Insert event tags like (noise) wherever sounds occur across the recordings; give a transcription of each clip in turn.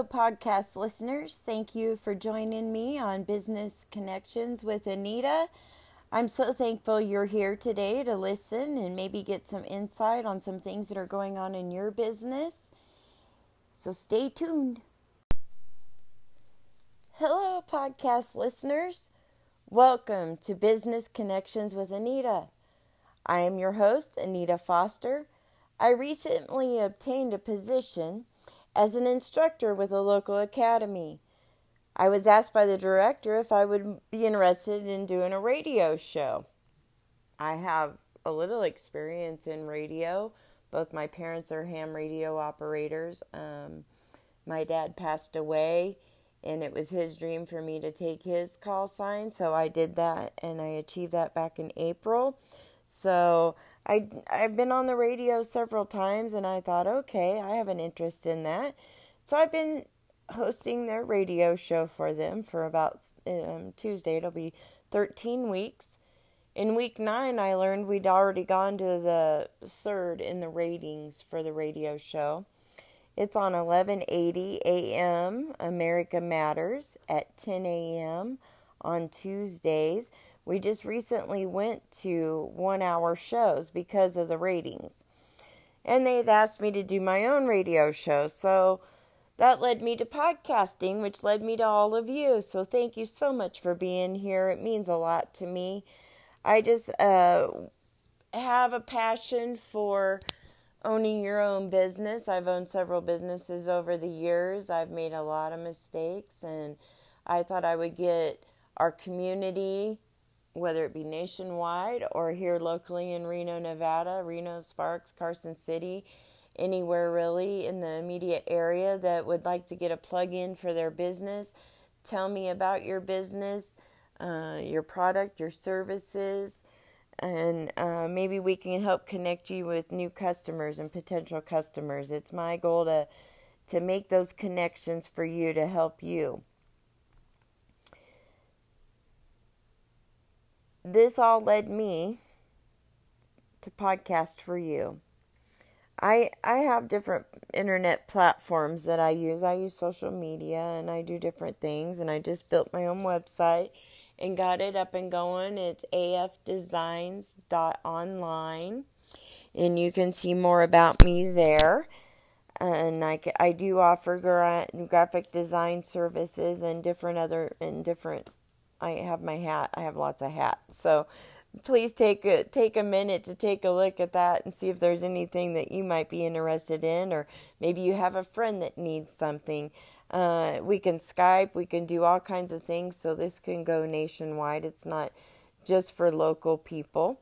Hello, podcast listeners. Thank you for joining me on Business Connections with Anita. I'm so thankful you're here today to listen and maybe get some insight on some things that are going on in your business. So stay tuned. Hello, podcast listeners. Welcome to Business Connections with Anita. I am your host, Anita Foster. I recently obtained a position as an instructor with a local academy. I was asked by the director if I would be interested in doing a radio show. I have a little experience in radio. Both my parents are ham radio operators. Um, my dad passed away, and it was his dream for me to take his call sign, so I did that, and I achieved that back in April. So I I've been on the radio several times, and I thought, okay, I have an interest in that. So I've been hosting their radio show for them for about um, Tuesday. It'll be 13 weeks. In week nine, I learned we'd already gone to the third in the ratings for the radio show. It's on 11:80 a.m. America Matters at 10 a.m. on Tuesdays. We just recently went to one-hour shows because of the ratings, and they've asked me to do my own radio show. So that led me to podcasting, which led me to all of you. So thank you so much for being here. It means a lot to me. I just uh, have a passion for owning your own business. I've owned several businesses over the years. I've made a lot of mistakes, and I thought I would get our community, whether it be nationwide or here locally in Reno, Nevada, Reno, Sparks, Carson City anywhere really in the immediate area that would like to get a plug in for their business, tell me about your business, uh, your product, your services, and uh, maybe we can help connect you with new customers and potential customers. It's my goal to to make those connections for you to help you. This all led me to podcast for you. I I have different internet platforms that I use. I use social media and I do different things and I just built my own website and got it up and going. It's afdesigns.online and you can see more about me there. And I, I do offer gra- graphic design services and different other and different I have my hat. I have lots of hats. So please take a take a minute to take a look at that and see if there's anything that you might be interested in or maybe you have a friend that needs something. Uh, we can skype we can do all kinds of things so this can go nationwide. It's not just for local people.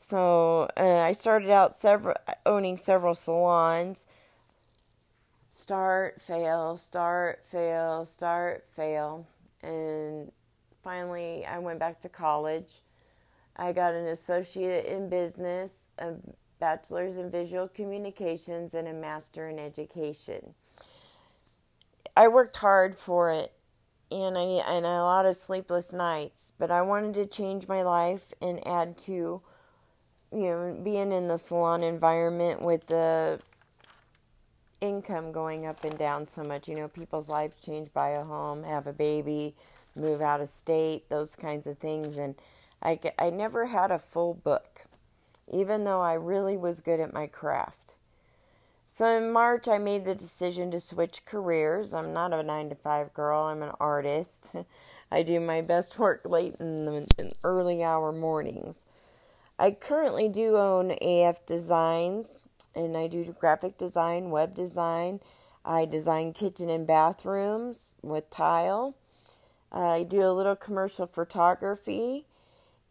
So uh, i started out several owning several salons. Start fail start fail start fail. And finally i went back to college I got an associate in business, a bachelor's in visual communications, and a master in education. I worked hard for it and I and a lot of sleepless nights, but I wanted to change my life and add to you know being in the salon environment with the income going up and down so much. You know, people's lives change, buy a home, have a baby, move out of state, those kinds of things and I, I never had a full book, even though I really was good at my craft. So in March, I made the decision to switch careers. I'm not a nine to five girl, I'm an artist. (laughs) I do my best work late in the in early hour mornings. I currently do own AF Designs, and I do graphic design, web design. I design kitchen and bathrooms with tile. I do a little commercial photography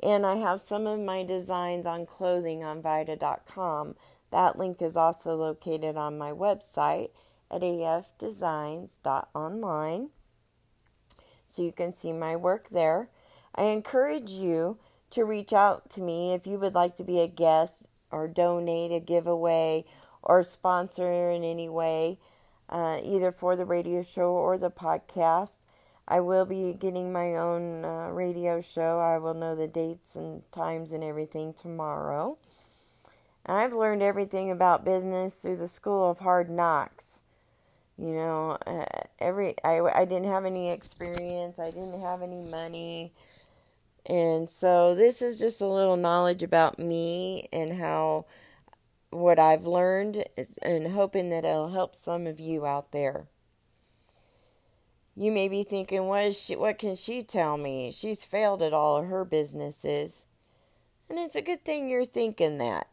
and I have some of my designs on clothing on Vita.com. That link is also located on my website at afdesigns.online. So you can see my work there. I encourage you to reach out to me if you would like to be a guest or donate a giveaway or sponsor in any way, uh, either for the radio show or the podcast. I will be getting my own uh, radio show. I will know the dates and times and everything tomorrow. I've learned everything about business through the School of Hard Knocks. You know, uh, every I, I didn't have any experience, I didn't have any money. And so this is just a little knowledge about me and how what I've learned is, and hoping that it'll help some of you out there. You may be thinking, what is she what can she tell me? She's failed at all of her businesses. And it's a good thing you're thinking that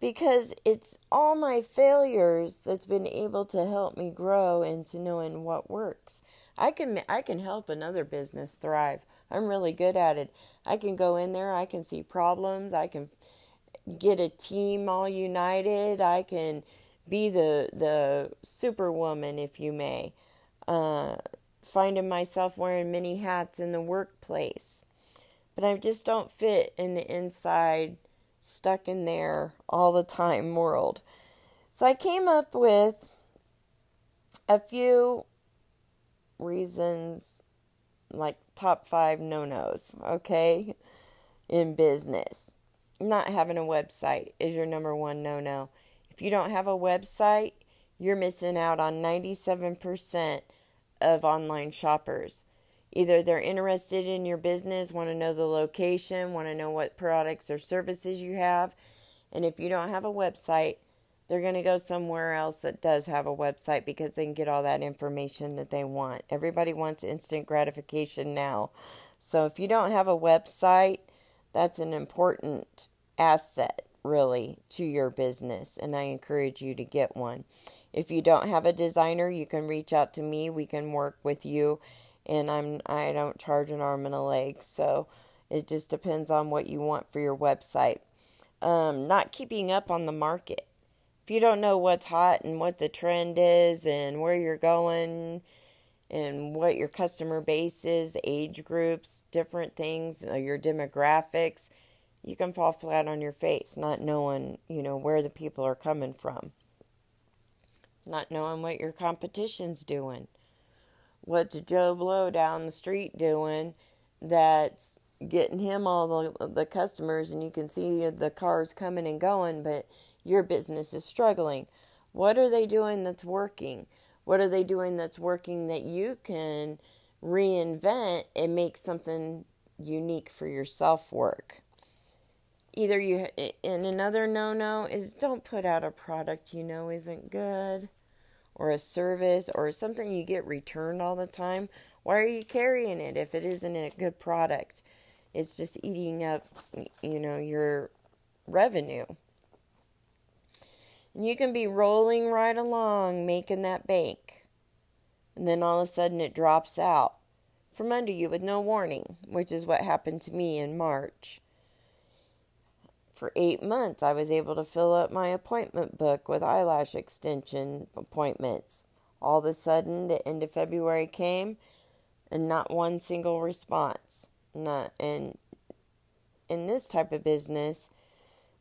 because it's all my failures that's been able to help me grow into knowing what works. I can I can help another business thrive. I'm really good at it. I can go in there, I can see problems, I can get a team all united, I can be the the superwoman if you may. Uh, finding myself wearing many hats in the workplace. But I just don't fit in the inside stuck in there all the time world. So I came up with a few reasons, like top five no nos, okay, in business. Not having a website is your number one no no. If you don't have a website, you're missing out on 97% of online shoppers. Either they're interested in your business, want to know the location, want to know what products or services you have. And if you don't have a website, they're going to go somewhere else that does have a website because they can get all that information that they want. Everybody wants instant gratification now. So if you don't have a website, that's an important asset, really, to your business. And I encourage you to get one. If you don't have a designer, you can reach out to me. We can work with you and I'm I don't charge an arm and a leg. So it just depends on what you want for your website. Um, not keeping up on the market. If you don't know what's hot and what the trend is and where you're going and what your customer base is, age groups, different things, uh, your demographics, you can fall flat on your face not knowing, you know, where the people are coming from. Not knowing what your competition's doing what's Joe Blow down the street doing that's getting him all the, the customers and you can see the cars coming and going, but your business is struggling. What are they doing that's working? What are they doing that's working that you can reinvent and make something unique for yourself work? Either you, and another no no is don't put out a product you know isn't good or a service or something you get returned all the time, why are you carrying it if it isn't a good product? It's just eating up, you know, your revenue. And you can be rolling right along making that bank. And then all of a sudden it drops out from under you with no warning, which is what happened to me in March for eight months, I was able to fill up my appointment book with eyelash extension appointments. All of a sudden, the end of February came, and not one single response. Not and in this type of business,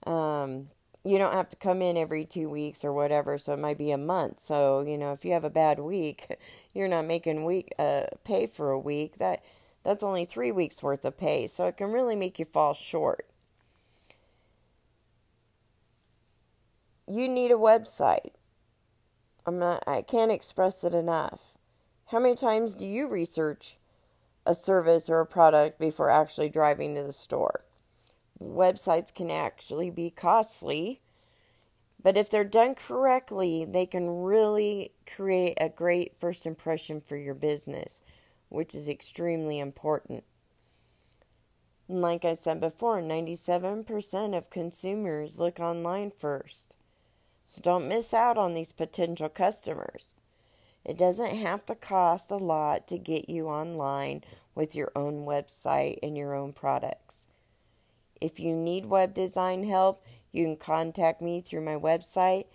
um, you don't have to come in every two weeks or whatever, so it might be a month. So you know, if you have a bad week, (laughs) you're not making week uh, pay for a week. That that's only three weeks worth of pay, so it can really make you fall short. You need a website. I'm not I can't express it enough. How many times do you research a service or a product before actually driving to the store? Websites can actually be costly, but if they're done correctly, they can really create a great first impression for your business, which is extremely important. And like I said before, 97% of consumers look online first. So don't miss out on these potential customers. It doesn't have to cost a lot to get you online with your own website and your own products. If you need web design help, you can contact me through my website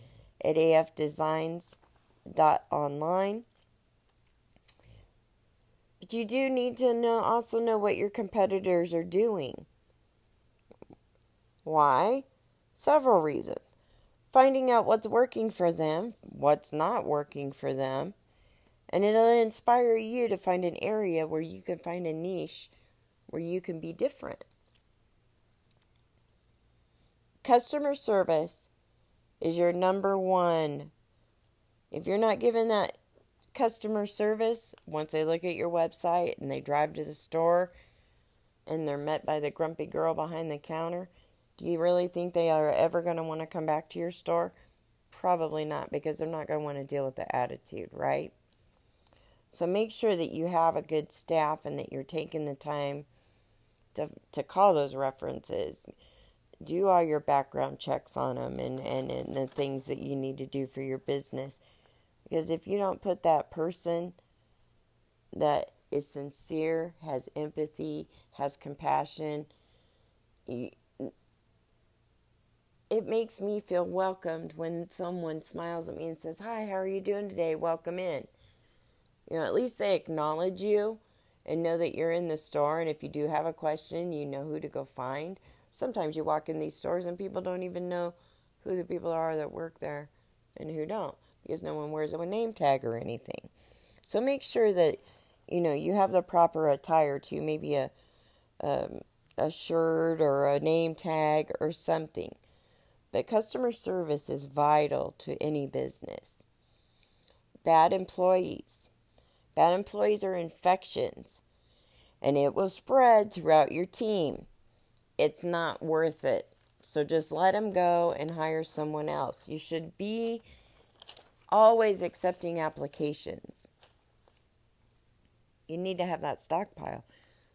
at afdesigns.online. But you do need to know also know what your competitors are doing. Why? Several reasons finding out what's working for them, what's not working for them, and it'll inspire you to find an area where you can find a niche where you can be different. Customer service is your number one If you're not giving that customer service, once they look at your website and they drive to the store and they're met by the grumpy girl behind the counter, do you really think they are ever going to want to come back to your store? Probably not because they're not going to want to deal with the attitude, right? So make sure that you have a good staff and that you're taking the time to, to call those references. Do all your background checks on them and, and, and the things that you need to do for your business. Because if you don't put that person that is sincere, has empathy, has compassion, you, it makes me feel welcomed when someone smiles at me and says, Hi, how are you doing today? Welcome in. You know, at least they acknowledge you and know that you're in the store. And if you do have a question, you know who to go find. Sometimes you walk in these stores and people don't even know who the people are that work there and who don't because no one wears a name tag or anything. So make sure that you know you have the proper attire to maybe a um, a shirt or a name tag or something. But customer service is vital to any business. Bad employees. Bad employees are infections and it will spread throughout your team. It's not worth it. So just let them go and hire someone else. You should be always accepting applications. You need to have that stockpile.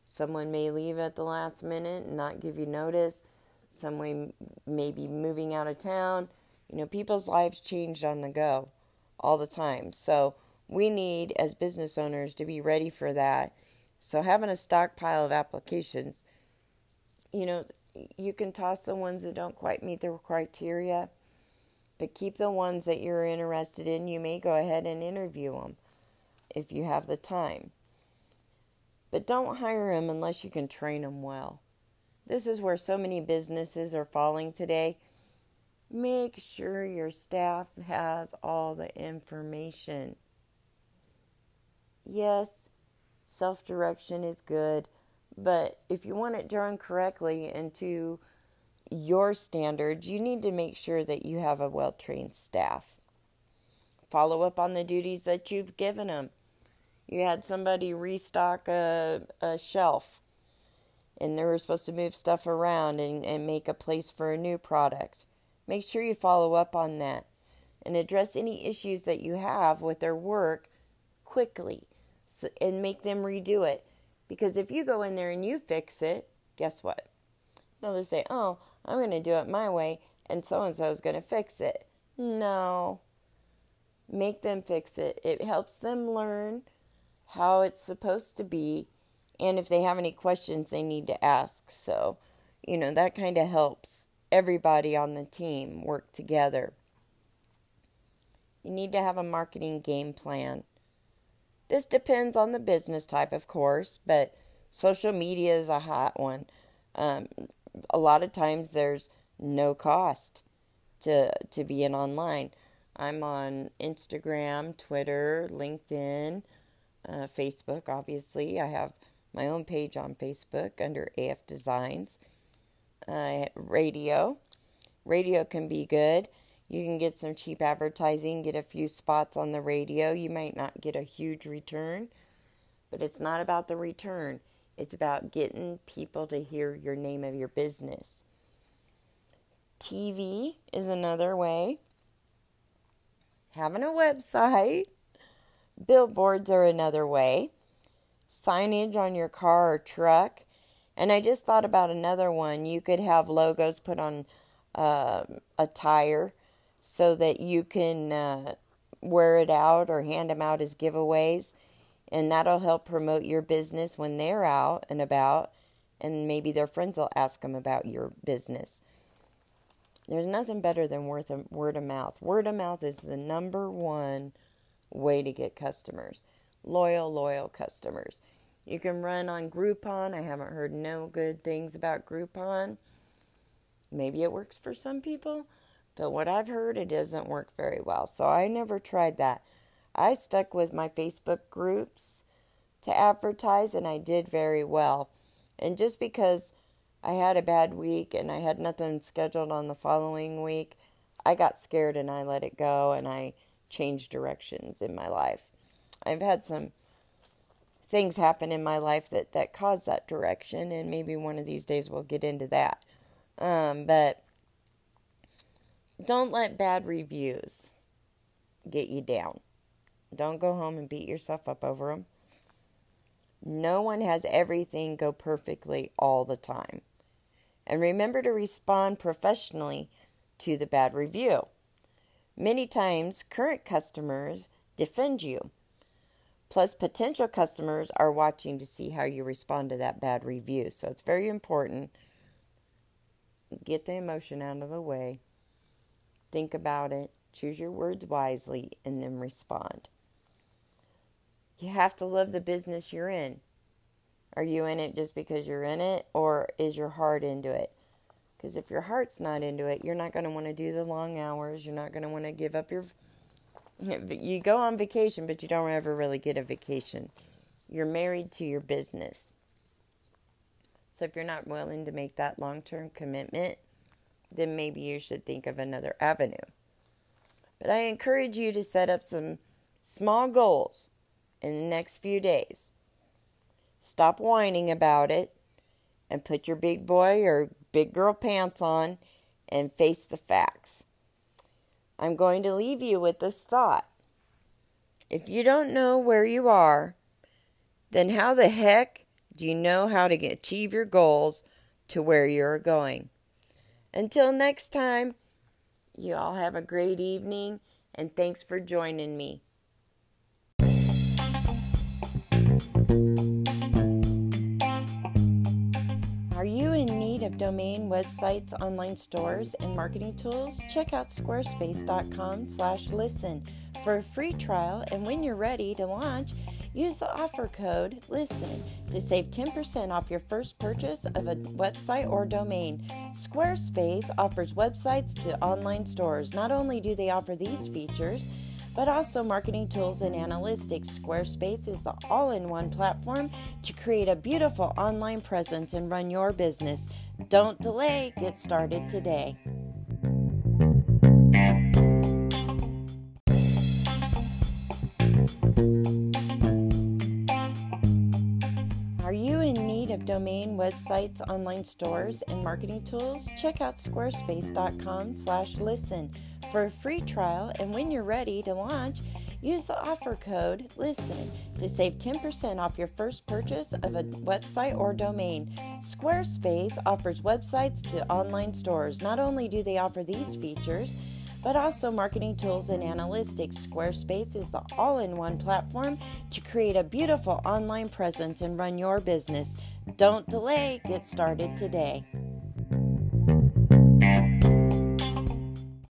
Someone may leave at the last minute and not give you notice. Someone may be moving out of town. You know, people's lives changed on the go all the time. So we need, as business owners, to be ready for that. So having a stockpile of applications, you know, you can toss the ones that don't quite meet the criteria but keep the ones that you're interested in. You may go ahead and interview them if you have the time. But don't hire them unless you can train them well. This is where so many businesses are falling today. Make sure your staff has all the information. Yes, self direction is good, but if you want it done correctly and to your standards, you need to make sure that you have a well trained staff. Follow up on the duties that you've given them. You had somebody restock a, a shelf and they were supposed to move stuff around and, and make a place for a new product. Make sure you follow up on that and address any issues that you have with their work quickly so, and make them redo it. Because if you go in there and you fix it, guess what? They'll just say, oh, I'm going to do it my way, and so and so is going to fix it. No. Make them fix it. It helps them learn how it's supposed to be, and if they have any questions, they need to ask. So, you know, that kind of helps everybody on the team work together. You need to have a marketing game plan. This depends on the business type, of course, but social media is a hot one. Um, a lot of times there's no cost to to be in online. I'm on Instagram, Twitter, LinkedIn, uh, Facebook. Obviously, I have my own page on Facebook under AF Designs. Uh, radio, radio can be good. You can get some cheap advertising, get a few spots on the radio. You might not get a huge return, but it's not about the return. It's about getting people to hear your name of your business. TV is another way. Having a website. Billboards are another way. Signage on your car or truck. And I just thought about another one. You could have logos put on uh, a tire so that you can uh, wear it out or hand them out as giveaways. And that'll help promote your business when they're out and about. And maybe their friends will ask them about your business. There's nothing better than word of, word of mouth. Word of mouth is the number one way to get customers loyal loyal customers. You can run on groupon. I haven't heard no good things about groupon. Maybe it works for some people but what i've heard it doesn't work very well. So i never tried that. I stuck with my Facebook groups to advertise and I did very well. And just because I had a bad week and I had nothing scheduled on the following week, I got scared and I let it go and I changed directions in my life. I've had some things happen in my life that that caused that direction, and maybe one of these days we'll get into that. Um, but don't let bad reviews get you down. Don't go home and beat yourself up over them. No one has everything go perfectly all the time. And remember to respond professionally to the bad review. Many times, current customers defend you. Plus, potential customers are watching to see how you respond to that bad review. So it's very important. Get the emotion out of the way. Think about it. Choose your words wisely and then respond. You have to love the business you're in. Are you in it just because you're in it, or is your heart into it? Because if your heart's not into it, you're not going to want to do the long hours. You're not going to want to give up your. You go on vacation, but you don't ever really get a vacation. You're married to your business. So if you're not willing to make that long term commitment, then maybe you should think of another avenue. But I encourage you to set up some small goals in the next few days. Stop whining about it and put your big boy or big girl pants on and face the facts. I'm going to leave you with this thought. If you don't know where you are, then how the heck do you know how to achieve your goals to where you're going? Until next time, you all have a great evening and thanks for joining me. Are you of domain websites, online stores, and marketing tools? Check out squarespace.com/listen for a free trial and when you're ready to launch, Use the offer code LISTEN to save 10% off your first purchase of a website or domain. Squarespace offers websites to online stores. Not only do they offer these features, but also marketing tools and analytics. Squarespace is the all in one platform to create a beautiful online presence and run your business. Don't delay, get started today. Are you in need of domain websites, online stores, and marketing tools, check out squarespace.com/listen for a free trial and when you're ready to launch, use the offer code LISTEN to save 10% off your first purchase of a website or domain. Squarespace offers websites to online stores. Not only do they offer these features, but also marketing tools and analytics. Squarespace is the all in one platform to create a beautiful online presence and run your business. Don't delay, get started today.